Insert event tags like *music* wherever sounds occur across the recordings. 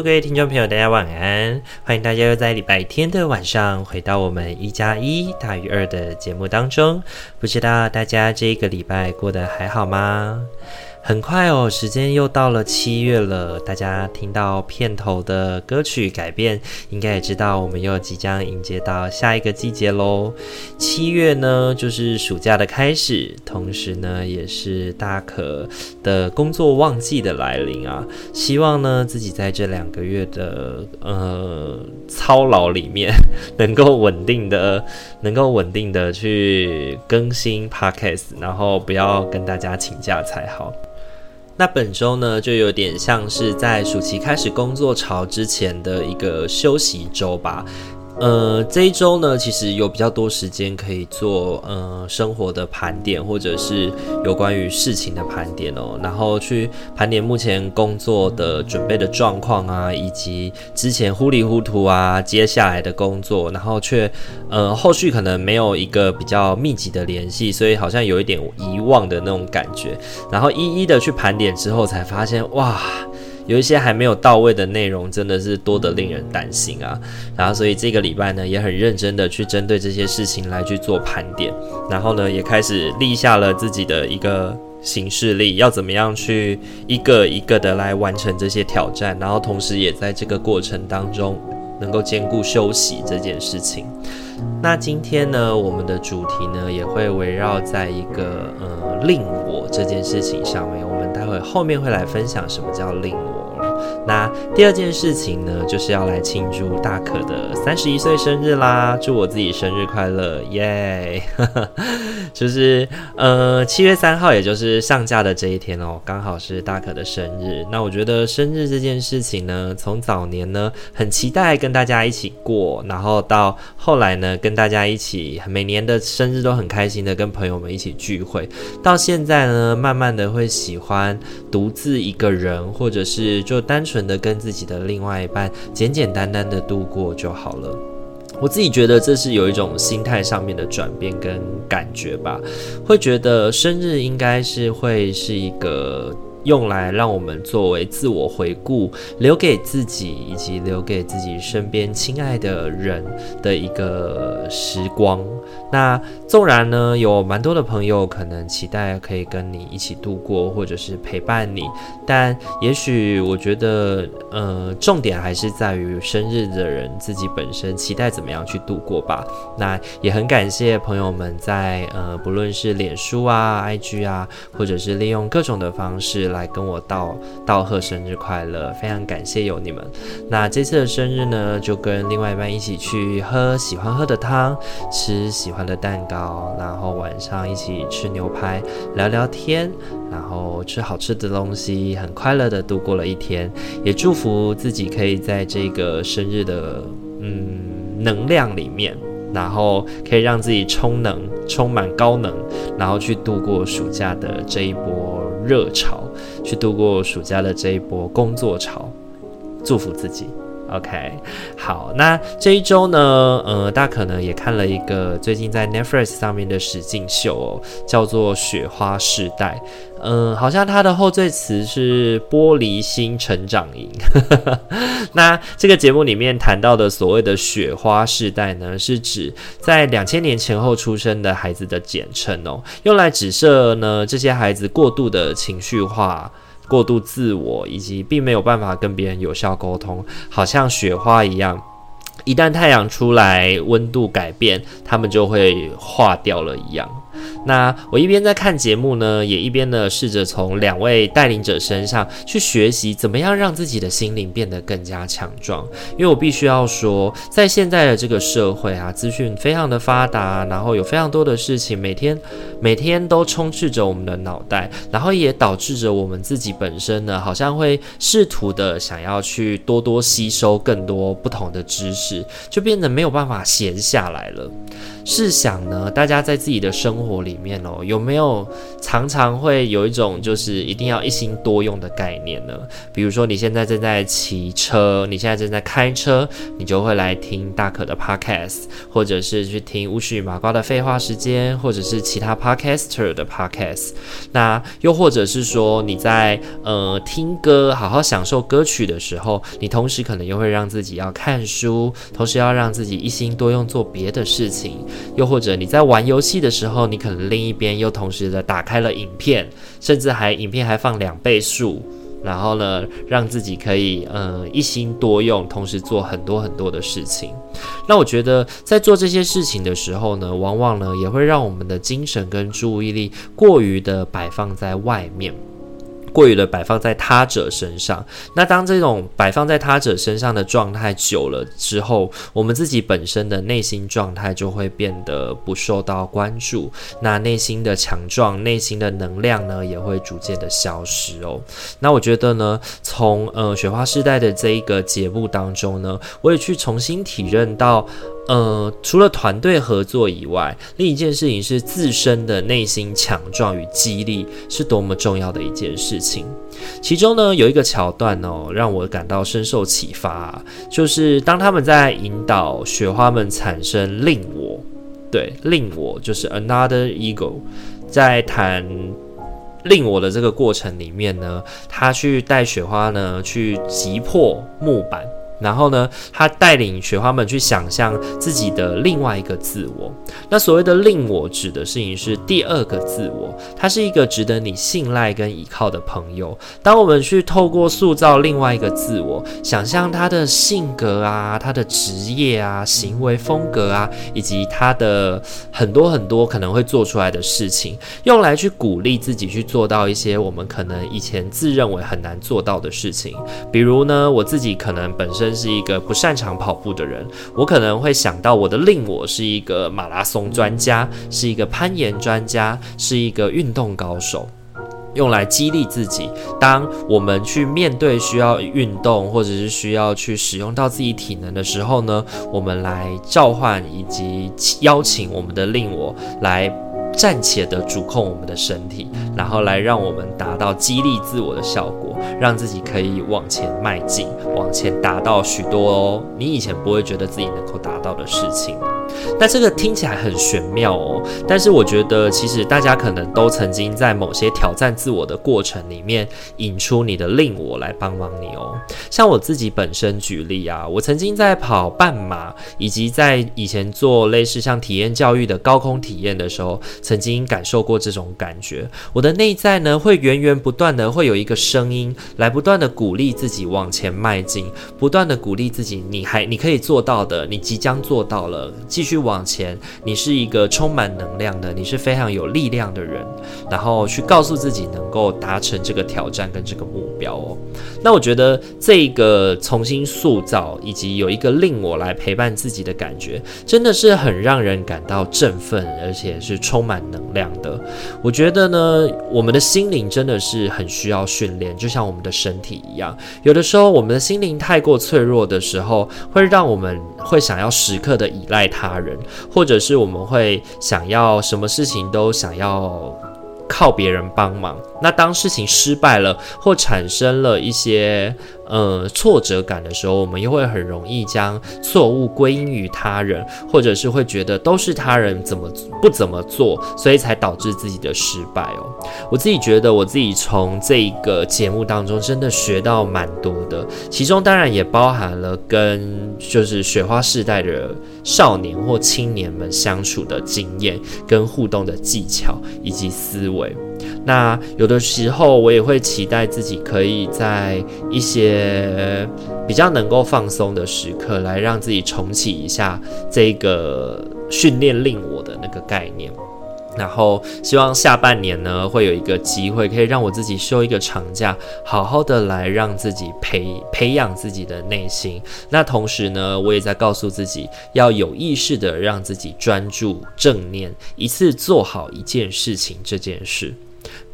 各位听众朋友，大家晚安！欢迎大家又在礼拜天的晚上回到我们一加一大于二的节目当中。不知道大家这个礼拜过得还好吗？很快哦，时间又到了七月了。大家听到片头的歌曲改变，应该也知道我们又即将迎接到下一个季节喽。七月呢，就是暑假的开始，同时呢，也是大可的工作旺季的来临啊。希望呢，自己在这两个月的呃操劳里面，*laughs* 能够稳定的，能够稳定的去更新 Podcast，然后不要跟大家请假才好。那本周呢，就有点像是在暑期开始工作潮之前的一个休息周吧。呃，这一周呢，其实有比较多时间可以做呃生活的盘点，或者是有关于事情的盘点哦，然后去盘点目前工作的准备的状况啊，以及之前糊里糊涂啊接下来的工作，然后却呃后续可能没有一个比较密集的联系，所以好像有一点遗忘的那种感觉，然后一一的去盘点之后，才发现哇。有一些还没有到位的内容，真的是多得令人担心啊！然后，所以这个礼拜呢，也很认真的去针对这些事情来去做盘点，然后呢，也开始立下了自己的一个行事历，要怎么样去一个一个的来完成这些挑战，然后同时也在这个过程当中能够兼顾休息这件事情。那今天呢，我们的主题呢，也会围绕在一个呃令我这件事情上面，我们待会后面会来分享什么叫令我。那第二件事情呢，就是要来庆祝大可的三十一岁生日啦！祝我自己生日快乐，耶、yeah! *laughs* 就是呃七月三号，也就是上架的这一天哦，刚好是大可的生日。那我觉得生日这件事情呢，从早年呢很期待跟大家一起过，然后到后来呢跟大家一起每年的生日都很开心的跟朋友们一起聚会，到现在呢慢慢的会喜欢独自一个人，或者是就单纯的跟自己的另外一半简简单单的度过就好了。我自己觉得这是有一种心态上面的转变跟感觉吧，会觉得生日应该是会是一个。用来让我们作为自我回顾，留给自己以及留给自己身边亲爱的人的一个时光。那纵然呢，有蛮多的朋友可能期待可以跟你一起度过，或者是陪伴你，但也许我觉得，呃，重点还是在于生日的人自己本身期待怎么样去度过吧。那也很感谢朋友们在呃，不论是脸书啊、IG 啊，或者是利用各种的方式。来来跟我道道贺生日快乐，非常感谢有你们。那这次的生日呢，就跟另外一半一起去喝喜欢喝的汤，吃喜欢的蛋糕，然后晚上一起吃牛排，聊聊天，然后吃好吃的东西，很快乐的度过了一天。也祝福自己可以在这个生日的嗯能量里面，然后可以让自己充能，充满高能，然后去度过暑假的这一波热潮，去度过暑假的这一波工作潮，祝福自己。OK，好，那这一周呢，呃，大可能也看了一个最近在 Netflix 上面的实境秀哦，叫做《雪花世代》。嗯、好像它的后缀词是“玻璃心成长营”。*laughs* 那这个节目里面谈到的所谓的“雪花世代”呢，是指在两千年前后出生的孩子的简称哦，用来指涉呢这些孩子过度的情绪化。过度自我，以及并没有办法跟别人有效沟通，好像雪花一样，一旦太阳出来，温度改变，它们就会化掉了一样。那我一边在看节目呢，也一边呢试着从两位带领者身上去学习，怎么样让自己的心灵变得更加强壮。因为我必须要说，在现在的这个社会啊，资讯非常的发达，然后有非常多的事情，每天每天都充斥着我们的脑袋，然后也导致着我们自己本身呢，好像会试图的想要去多多吸收更多不同的知识，就变得没有办法闲下来了。试想呢，大家在自己的生活里面哦，有没有常常会有一种就是一定要一心多用的概念呢？比如说你现在正在骑车，你现在正在开车，你就会来听大可的 podcast，或者是去听乌须与麻瓜的废话时间，或者是其他 podcaster 的 podcast。那又或者是说你在呃听歌，好好享受歌曲的时候，你同时可能又会让自己要看书，同时要让自己一心多用做别的事情。又或者你在玩游戏的时候，你可能另一边又同时的打开了影片，甚至还影片还放两倍速，然后呢，让自己可以呃一心多用，同时做很多很多的事情。那我觉得在做这些事情的时候呢，往往呢也会让我们的精神跟注意力过于的摆放在外面。过于的摆放在他者身上，那当这种摆放在他者身上的状态久了之后，我们自己本身的内心状态就会变得不受到关注，那内心的强壮、内心的能量呢，也会逐渐的消失哦。那我觉得呢，从呃雪花世代的这一个节目当中呢，我也去重新体认到。呃，除了团队合作以外，另一件事情是自身的内心强壮与激励是多么重要的一件事情。其中呢，有一个桥段哦，让我感到深受启发啊，就是当他们在引导雪花们产生另我，对，另我就是 another ego，在谈另我的这个过程里面呢，他去带雪花呢去击破木板。然后呢，他带领雪花们去想象自己的另外一个自我。那所谓的另我，指的事情是第二个自我，他是一个值得你信赖跟依靠的朋友。当我们去透过塑造另外一个自我，想象他的性格啊、他的职业啊、行为风格啊，以及他的很多很多可能会做出来的事情，用来去鼓励自己去做到一些我们可能以前自认为很难做到的事情。比如呢，我自己可能本身。是一个不擅长跑步的人，我可能会想到我的令我是一个马拉松专家，是一个攀岩专家，是一个运动高手，用来激励自己。当我们去面对需要运动或者是需要去使用到自己体能的时候呢，我们来召唤以及邀请我们的令我来。暂且的主控我们的身体，然后来让我们达到激励自我的效果，让自己可以往前迈进，往前达到许多哦，你以前不会觉得自己能够达到的事情。那这个听起来很玄妙哦，但是我觉得其实大家可能都曾经在某些挑战自我的过程里面引出你的令我来帮忙你哦。像我自己本身举例啊，我曾经在跑半马，以及在以前做类似像体验教育的高空体验的时候，曾经感受过这种感觉。我的内在呢，会源源不断的会有一个声音来不断的鼓励自己往前迈进，不断的鼓励自己，你还你可以做到的，你即将做到了。继续往前，你是一个充满能量的，你是非常有力量的人，然后去告诉自己能够达成这个挑战跟这个目标哦。那我觉得这个重新塑造以及有一个令我来陪伴自己的感觉，真的是很让人感到振奋，而且是充满能量的。我觉得呢，我们的心灵真的是很需要训练，就像我们的身体一样。有的时候，我们的心灵太过脆弱的时候，会让我们会想要时刻的依赖它。他人，或者是我们会想要什么事情都想要靠别人帮忙。那当事情失败了，或产生了一些。呃，挫折感的时候，我们又会很容易将错误归因于他人，或者是会觉得都是他人怎么不怎么做，所以才导致自己的失败哦。我自己觉得，我自己从这个节目当中真的学到蛮多的，其中当然也包含了跟就是雪花世代的少年或青年们相处的经验、跟互动的技巧以及思维。那有的时候，我也会期待自己可以在一些比较能够放松的时刻，来让自己重启一下这个训练令我的那个概念。然后希望下半年呢，会有一个机会，可以让我自己休一个长假，好好的来让自己培培养自己的内心。那同时呢，我也在告诉自己，要有意识的让自己专注正念，一次做好一件事情这件事，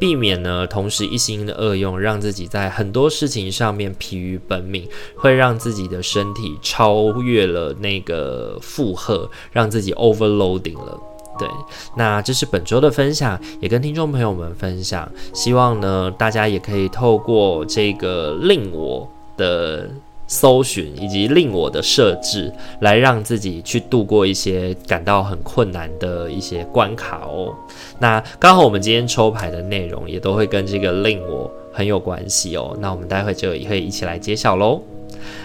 避免呢同时一心的恶用，让自己在很多事情上面疲于奔命，会让自己的身体超越了那个负荷，让自己 overloading 了。对，那这是本周的分享，也跟听众朋友们分享。希望呢，大家也可以透过这个令我的搜寻以及令我的设置，来让自己去度过一些感到很困难的一些关卡哦。那刚好我们今天抽牌的内容也都会跟这个令我很有关系哦。那我们待会就也可以一起来揭晓喽。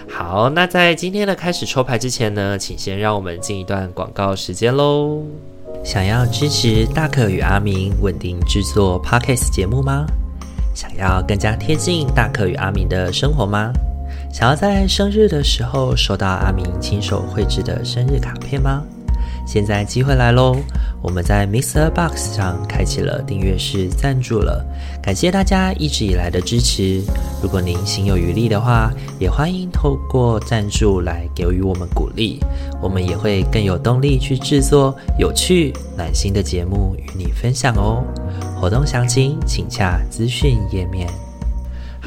好，那在今天的开始抽牌之前呢，请先让我们进一段广告时间喽。想要支持大可与阿明稳定制作 Podcast 节目吗？想要更加贴近大可与阿明的生活吗？想要在生日的时候收到阿明亲手绘制的生日卡片吗？现在机会来喽！我们在 Mr. Box 上开启了订阅式赞助了，感谢大家一直以来的支持。如果您心有余力的话，也欢迎透过赞助来给予我们鼓励，我们也会更有动力去制作有趣、暖心的节目与你分享哦。活动详情请洽资讯页面。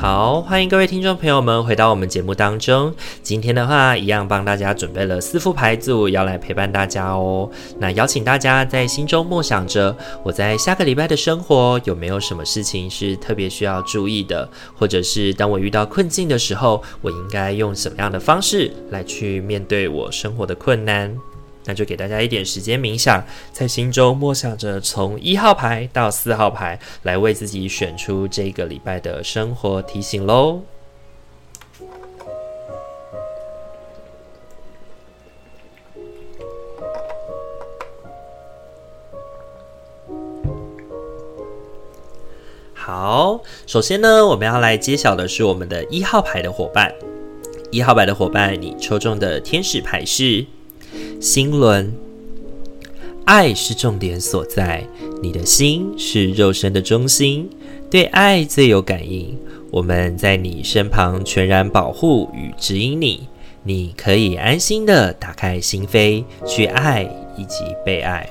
好，欢迎各位听众朋友们回到我们节目当中。今天的话，一样帮大家准备了四副牌组，要来陪伴大家哦。那邀请大家在心中默想着，我在下个礼拜的生活有没有什么事情是特别需要注意的，或者是当我遇到困境的时候，我应该用什么样的方式来去面对我生活的困难？那就给大家一点时间冥想，在心中默想着从一号牌到四号牌，来为自己选出这个礼拜的生活提醒喽。好，首先呢，我们要来揭晓的是我们的一号牌的伙伴。一号牌的伙伴，你抽中的天使牌是。心轮，爱是重点所在。你的心是肉身的中心，对爱最有感应。我们在你身旁，全然保护与指引你。你可以安心的打开心扉，去爱以及被爱。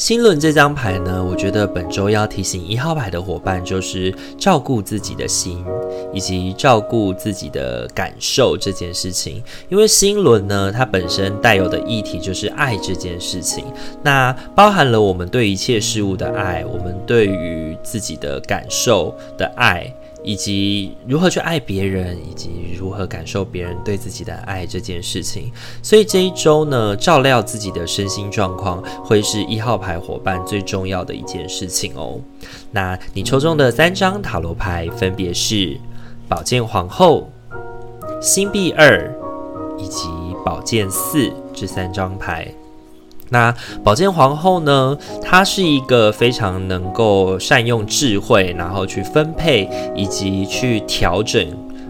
星轮这张牌呢，我觉得本周要提醒一号牌的伙伴，就是照顾自己的心，以及照顾自己的感受这件事情。因为星轮呢，它本身带有的议题就是爱这件事情，那包含了我们对一切事物的爱，我们对于自己的感受的爱。以及如何去爱别人，以及如何感受别人对自己的爱这件事情。所以这一周呢，照料自己的身心状况，会是一号牌伙伴最重要的一件事情哦。那你抽中的三张塔罗牌分别是宝剑皇后、星币二以及宝剑四这三张牌。那宝剑皇后呢？她是一个非常能够善用智慧，然后去分配以及去调整。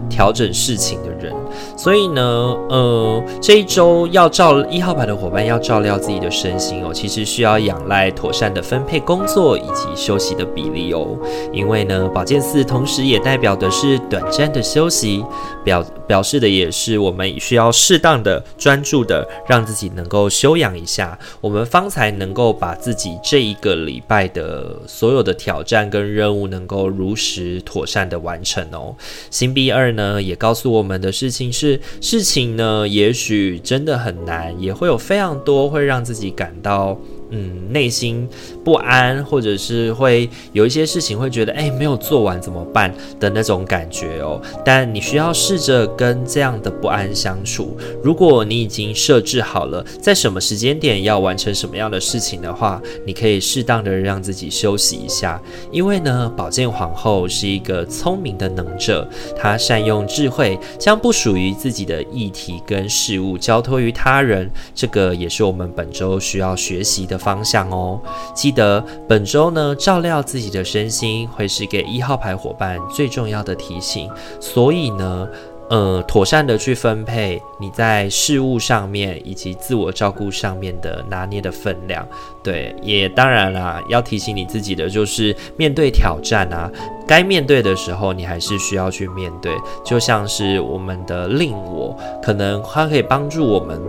调整事情的人，所以呢，呃，这一周要照一号牌的伙伴要照料自己的身心哦，其实需要仰赖妥善的分配工作以及休息的比例哦。因为呢，宝剑四同时也代表的是短暂的休息，表表示的也是我们需要适当的专注的让自己能够休养一下，我们方才能够把自己这一个礼拜的所有的挑战跟任务能够如实妥善的完成哦。星币二。呢，也告诉我们的事情是，是事情呢，也许真的很难，也会有非常多会让自己感到。嗯，内心不安，或者是会有一些事情会觉得，哎，没有做完怎么办的那种感觉哦。但你需要试着跟这样的不安相处。如果你已经设置好了在什么时间点要完成什么样的事情的话，你可以适当的让自己休息一下。因为呢，宝剑皇后是一个聪明的能者，她善用智慧，将不属于自己的议题跟事物交托于他人。这个也是我们本周需要学习的方向哦，记得本周呢，照料自己的身心会是给一号牌伙伴最重要的提醒。所以呢，呃，妥善的去分配你在事物上面以及自我照顾上面的拿捏的分量。对，也当然啦，要提醒你自己的就是，面对挑战啊，该面对的时候，你还是需要去面对。就像是我们的令我，可能它可以帮助我们。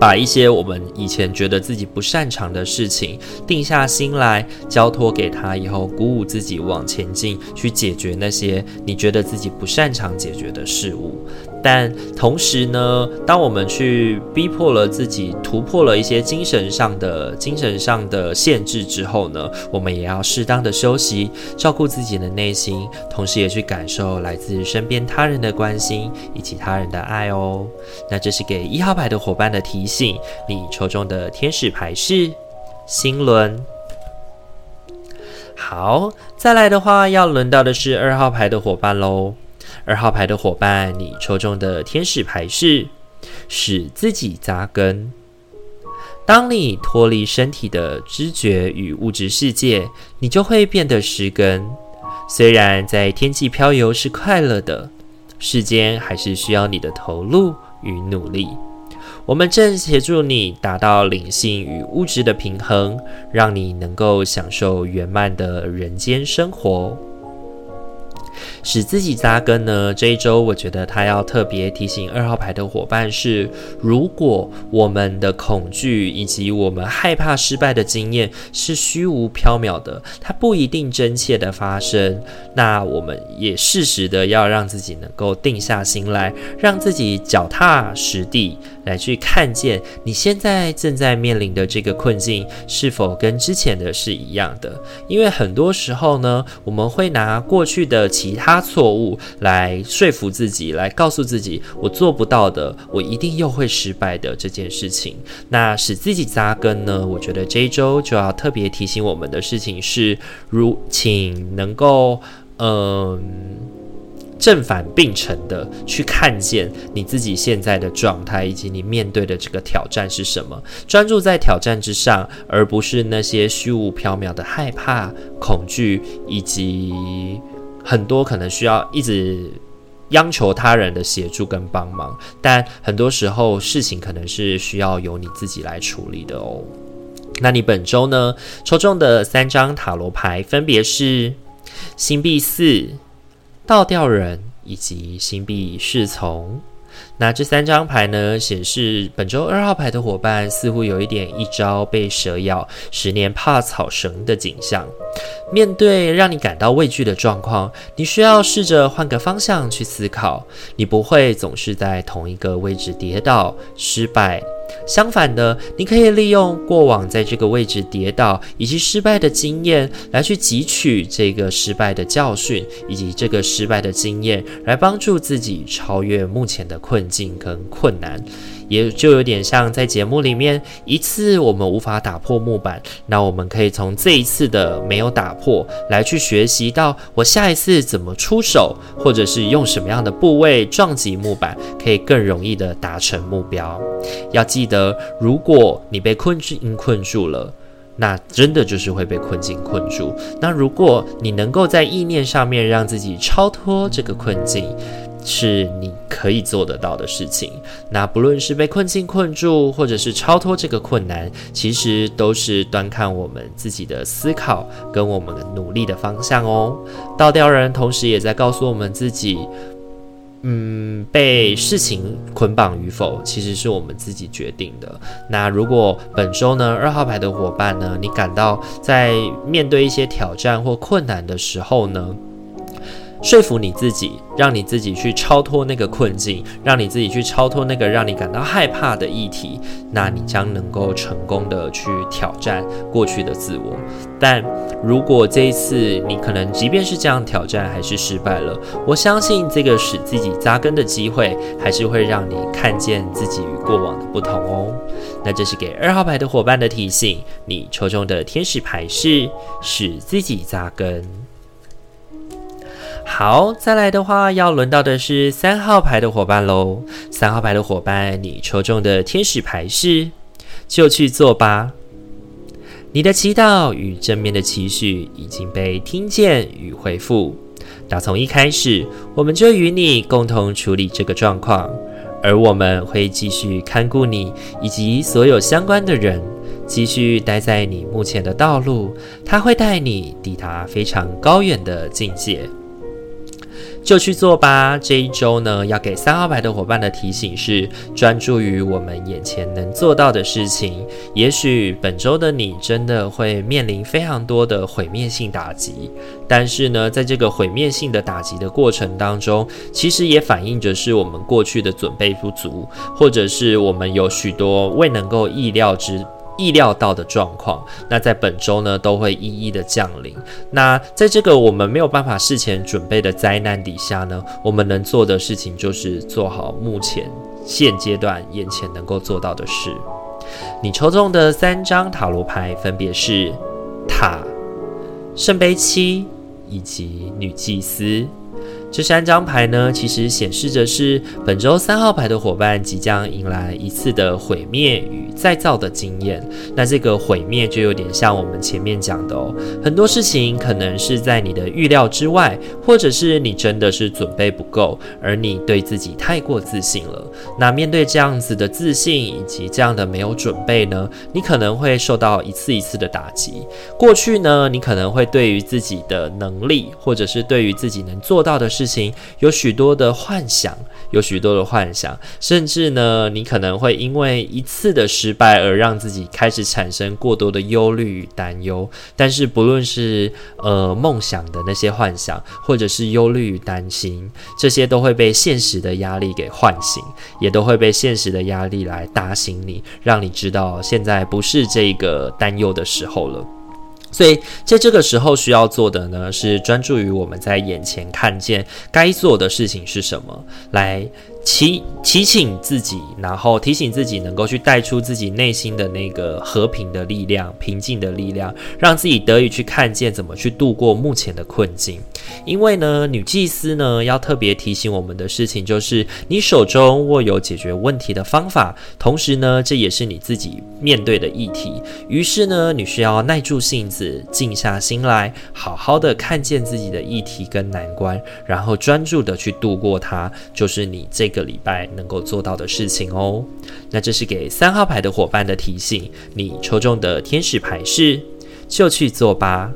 把一些我们以前觉得自己不擅长的事情，定下心来，交托给他以后，鼓舞自己往前进，去解决那些你觉得自己不擅长解决的事物。但同时呢，当我们去逼迫了自己，突破了一些精神上的精神上的限制之后呢，我们也要适当的休息，照顾自己的内心，同时也去感受来自身边他人的关心以及他人的爱哦。那这是给一号牌的伙伴的提醒，你抽中的天使牌是星轮。好，再来的话，要轮到的是二号牌的伙伴喽。二号牌的伙伴，你抽中的天使牌是使自己扎根。当你脱离身体的知觉与物质世界，你就会变得失根。虽然在天际飘游是快乐的，世间还是需要你的投入与努力。我们正协助你达到灵性与物质的平衡，让你能够享受圆满的人间生活。使自己扎根呢？这一周我觉得他要特别提醒二号牌的伙伴是：如果我们的恐惧以及我们害怕失败的经验是虚无缥缈的，它不一定真切的发生。那我们也适时的要让自己能够定下心来，让自己脚踏实地。来去看见你现在正在面临的这个困境是否跟之前的是一样的？因为很多时候呢，我们会拿过去的其他错误来说服自己，来告诉自己我做不到的，我一定又会失败的这件事情。那使自己扎根呢？我觉得这一周就要特别提醒我们的事情是，如请能够嗯。正反并成的去看见你自己现在的状态，以及你面对的这个挑战是什么。专注在挑战之上，而不是那些虚无缥缈的害怕、恐惧，以及很多可能需要一直央求他人的协助跟帮忙。但很多时候，事情可能是需要由你自己来处理的哦。那你本周呢，抽中的三张塔罗牌分别是星币四。倒吊人以及星币侍从，那这三张牌呢，显示本周二号牌的伙伴似乎有一点一朝被蛇咬，十年怕草绳的景象。面对让你感到畏惧的状况，你需要试着换个方向去思考，你不会总是在同一个位置跌倒失败。相反的，你可以利用过往在这个位置跌倒以及失败的经验，来去汲取这个失败的教训，以及这个失败的经验，来帮助自己超越目前的困境跟困难。也就有点像在节目里面，一次我们无法打破木板，那我们可以从这一次的没有打破来去学习到，我下一次怎么出手，或者是用什么样的部位撞击木板，可以更容易的达成目标。要记得，如果你被困境困住了，那真的就是会被困境困住。那如果你能够在意念上面让自己超脱这个困境，是你可以做得到的事情。那不论是被困境困住，或者是超脱这个困难，其实都是端看我们自己的思考跟我们努力的方向哦。倒吊人同时也在告诉我们自己，嗯，被事情捆绑与否，其实是我们自己决定的。那如果本周呢，二号牌的伙伴呢，你感到在面对一些挑战或困难的时候呢，说服你自己，让你自己去超脱那个困境，让你自己去超脱那个让你感到害怕的议题，那你将能够成功的去挑战过去的自我。但如果这一次你可能即便是这样挑战还是失败了，我相信这个使自己扎根的机会，还是会让你看见自己与过往的不同哦。那这是给二号牌的伙伴的提醒，你抽中的天使牌是使自己扎根。好，再来的话，要轮到的是三号牌的伙伴喽。三号牌的伙伴，你抽中的天使牌是，就去做吧。你的祈祷与正面的期许已经被听见与回复。打从一开始，我们就与你共同处理这个状况，而我们会继续看顾你以及所有相关的人，继续待在你目前的道路，它会带你抵达非常高远的境界。就去做吧。这一周呢，要给三号牌的伙伴的提醒是：专注于我们眼前能做到的事情。也许本周的你真的会面临非常多的毁灭性打击，但是呢，在这个毁灭性的打击的过程当中，其实也反映着是我们过去的准备不足，或者是我们有许多未能够意料之。意料到的状况，那在本周呢都会一一的降临。那在这个我们没有办法事前准备的灾难底下呢，我们能做的事情就是做好目前现阶段眼前能够做到的事。你抽中的三张塔罗牌分别是塔、圣杯七以及女祭司。这三张牌呢，其实显示着是本周三号牌的伙伴即将迎来一次的毁灭与再造的经验。那这个毁灭就有点像我们前面讲的哦，很多事情可能是在你的预料之外，或者是你真的是准备不够，而你对自己太过自信了。那面对这样子的自信以及这样的没有准备呢，你可能会受到一次一次的打击。过去呢，你可能会对于自己的能力，或者是对于自己能做到的事情有许多的幻想，有许多的幻想，甚至呢，你可能会因为一次的失败而让自己开始产生过多的忧虑与担忧。但是，不论是呃梦想的那些幻想，或者是忧虑与担心，这些都会被现实的压力给唤醒，也都会被现实的压力来打醒你，让你知道现在不是这个担忧的时候了。所以，在这个时候需要做的呢，是专注于我们在眼前看见该做的事情是什么，来。提提醒自己，然后提醒自己能够去带出自己内心的那个和平的力量、平静的力量，让自己得以去看见怎么去度过目前的困境。因为呢，女祭司呢要特别提醒我们的事情就是，你手中握有解决问题的方法，同时呢，这也是你自己面对的议题。于是呢，你需要耐住性子，静下心来，好好的看见自己的议题跟难关，然后专注的去度过它，就是你这个。个礼拜能够做到的事情哦，那这是给三号牌的伙伴的提醒。你抽中的天使牌是，就去做吧。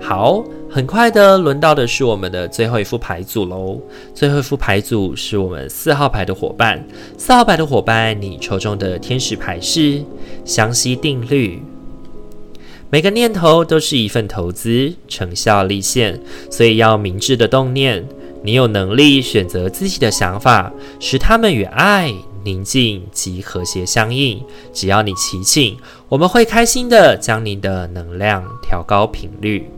好，很快的轮到的是我们的最后一副牌组喽。最后一副牌组是我们四号牌的伙伴。四号牌的伙伴，你抽中的天使牌是湘西定律。每个念头都是一份投资，成效立现，所以要明智的动念。你有能力选择自己的想法，使他们与爱、宁静及和谐相应。只要你祈请，我们会开心的将你的能量调高频率。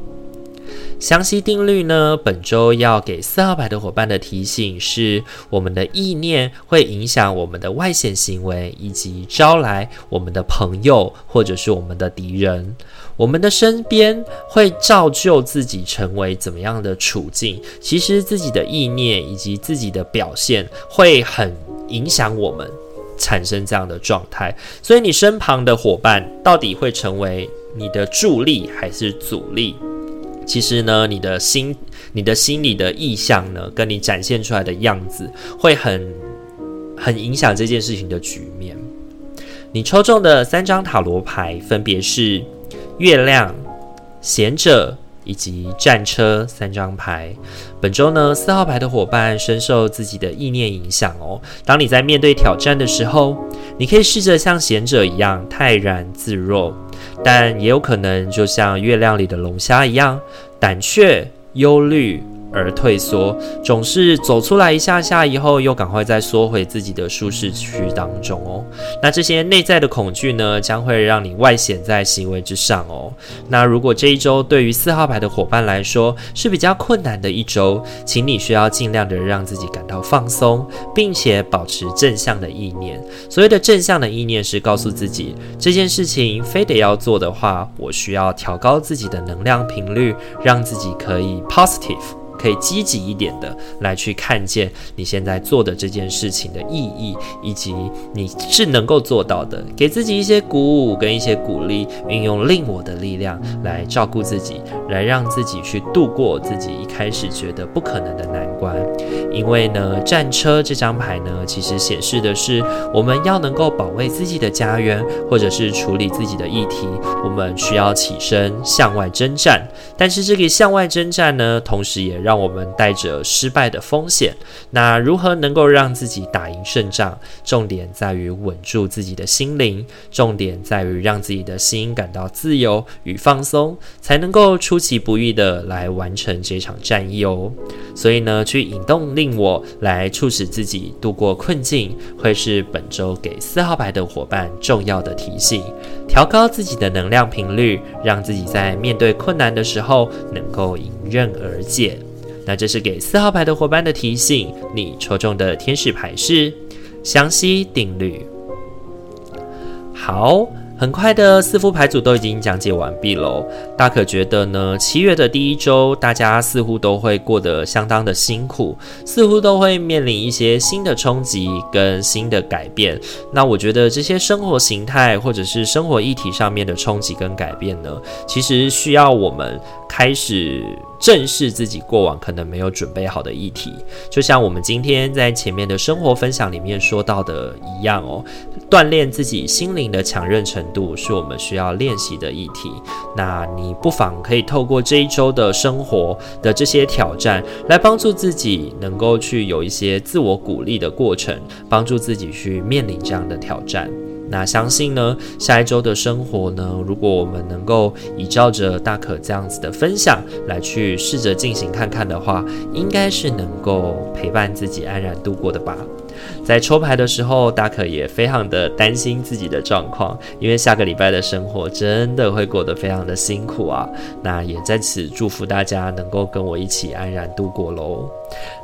相吸定律呢，本周要给四号牌的伙伴的提醒是：我们的意念会影响我们的外显行为，以及招来我们的朋友或者是我们的敌人。我们的身边会造就自己成为怎么样的处境？其实自己的意念以及自己的表现会很影响我们产生这样的状态。所以你身旁的伙伴到底会成为你的助力还是阻力？其实呢，你的心、你的心里的意向呢，跟你展现出来的样子，会很很影响这件事情的局面。你抽中的三张塔罗牌分别是。月亮、贤者以及战车三张牌，本周呢，四号牌的伙伴深受自己的意念影响哦。当你在面对挑战的时候，你可以试着像贤者一样泰然自若，但也有可能就像月亮里的龙虾一样胆怯、忧虑。而退缩，总是走出来一下下以后，又赶快再缩回自己的舒适区当中哦。那这些内在的恐惧呢，将会让你外显在行为之上哦。那如果这一周对于四号牌的伙伴来说是比较困难的一周，请你需要尽量的让自己感到放松，并且保持正向的意念。所谓的正向的意念是告诉自己，这件事情非得要做的话，我需要调高自己的能量频率，让自己可以 positive。可以积极一点的来去看见你现在做的这件事情的意义，以及你是能够做到的，给自己一些鼓舞跟一些鼓励，运用令我的力量来照顾自己，来让自己去度过自己一开始觉得不可能的难关。因为呢，战车这张牌呢，其实显示的是我们要能够保卫自己的家园，或者是处理自己的议题，我们需要起身向外征战。但是这个向外征战呢，同时也让让我们带着失败的风险。那如何能够让自己打赢胜仗？重点在于稳住自己的心灵，重点在于让自己的心感到自由与放松，才能够出其不意的来完成这场战役哦。所以呢，去引动令我来促使自己度过困境，会是本周给四号牌的伙伴重要的提醒。调高自己的能量频率，让自己在面对困难的时候能够迎刃而解。那这是给四号牌的伙伴的提醒。你抽中的天使牌是相吸定律。好。很快的四副牌组都已经讲解完毕喽。大可觉得呢，七月的第一周，大家似乎都会过得相当的辛苦，似乎都会面临一些新的冲击跟新的改变。那我觉得这些生活形态或者是生活议题上面的冲击跟改变呢，其实需要我们开始正视自己过往可能没有准备好的议题。就像我们今天在前面的生活分享里面说到的一样哦，锻炼自己心灵的强韧程度是我们需要练习的议题。那你不妨可以透过这一周的生活的这些挑战，来帮助自己能够去有一些自我鼓励的过程，帮助自己去面临这样的挑战。那相信呢，下一周的生活呢，如果我们能够依照着大可这样子的分享来去试着进行看看的话，应该是能够陪伴自己安然度过的吧。在抽牌的时候，大可也非常的担心自己的状况，因为下个礼拜的生活真的会过得非常的辛苦啊。那也在此祝福大家能够跟我一起安然度过喽。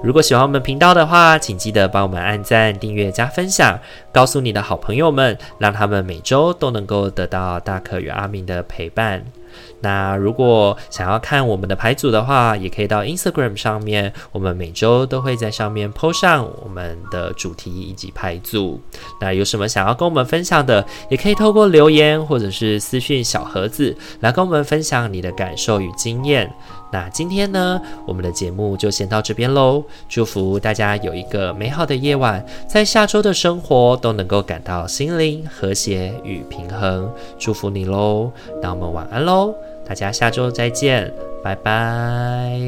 如果喜欢我们频道的话，请记得帮我们按赞、订阅、加分享，告诉你的好朋友们，让他们每周都能够得到大可与阿明的陪伴。那如果想要看我们的牌组的话，也可以到 Instagram 上面，我们每周都会在上面 po 上我们的主题以及牌组。那有什么想要跟我们分享的，也可以透过留言或者是私讯小盒子来跟我们分享你的感受与经验。那今天呢，我们的节目就先到这边喽。祝福大家有一个美好的夜晚，在下周的生活都能够感到心灵和谐与平衡。祝福你喽，那我们晚安喽，大家下周再见，拜拜。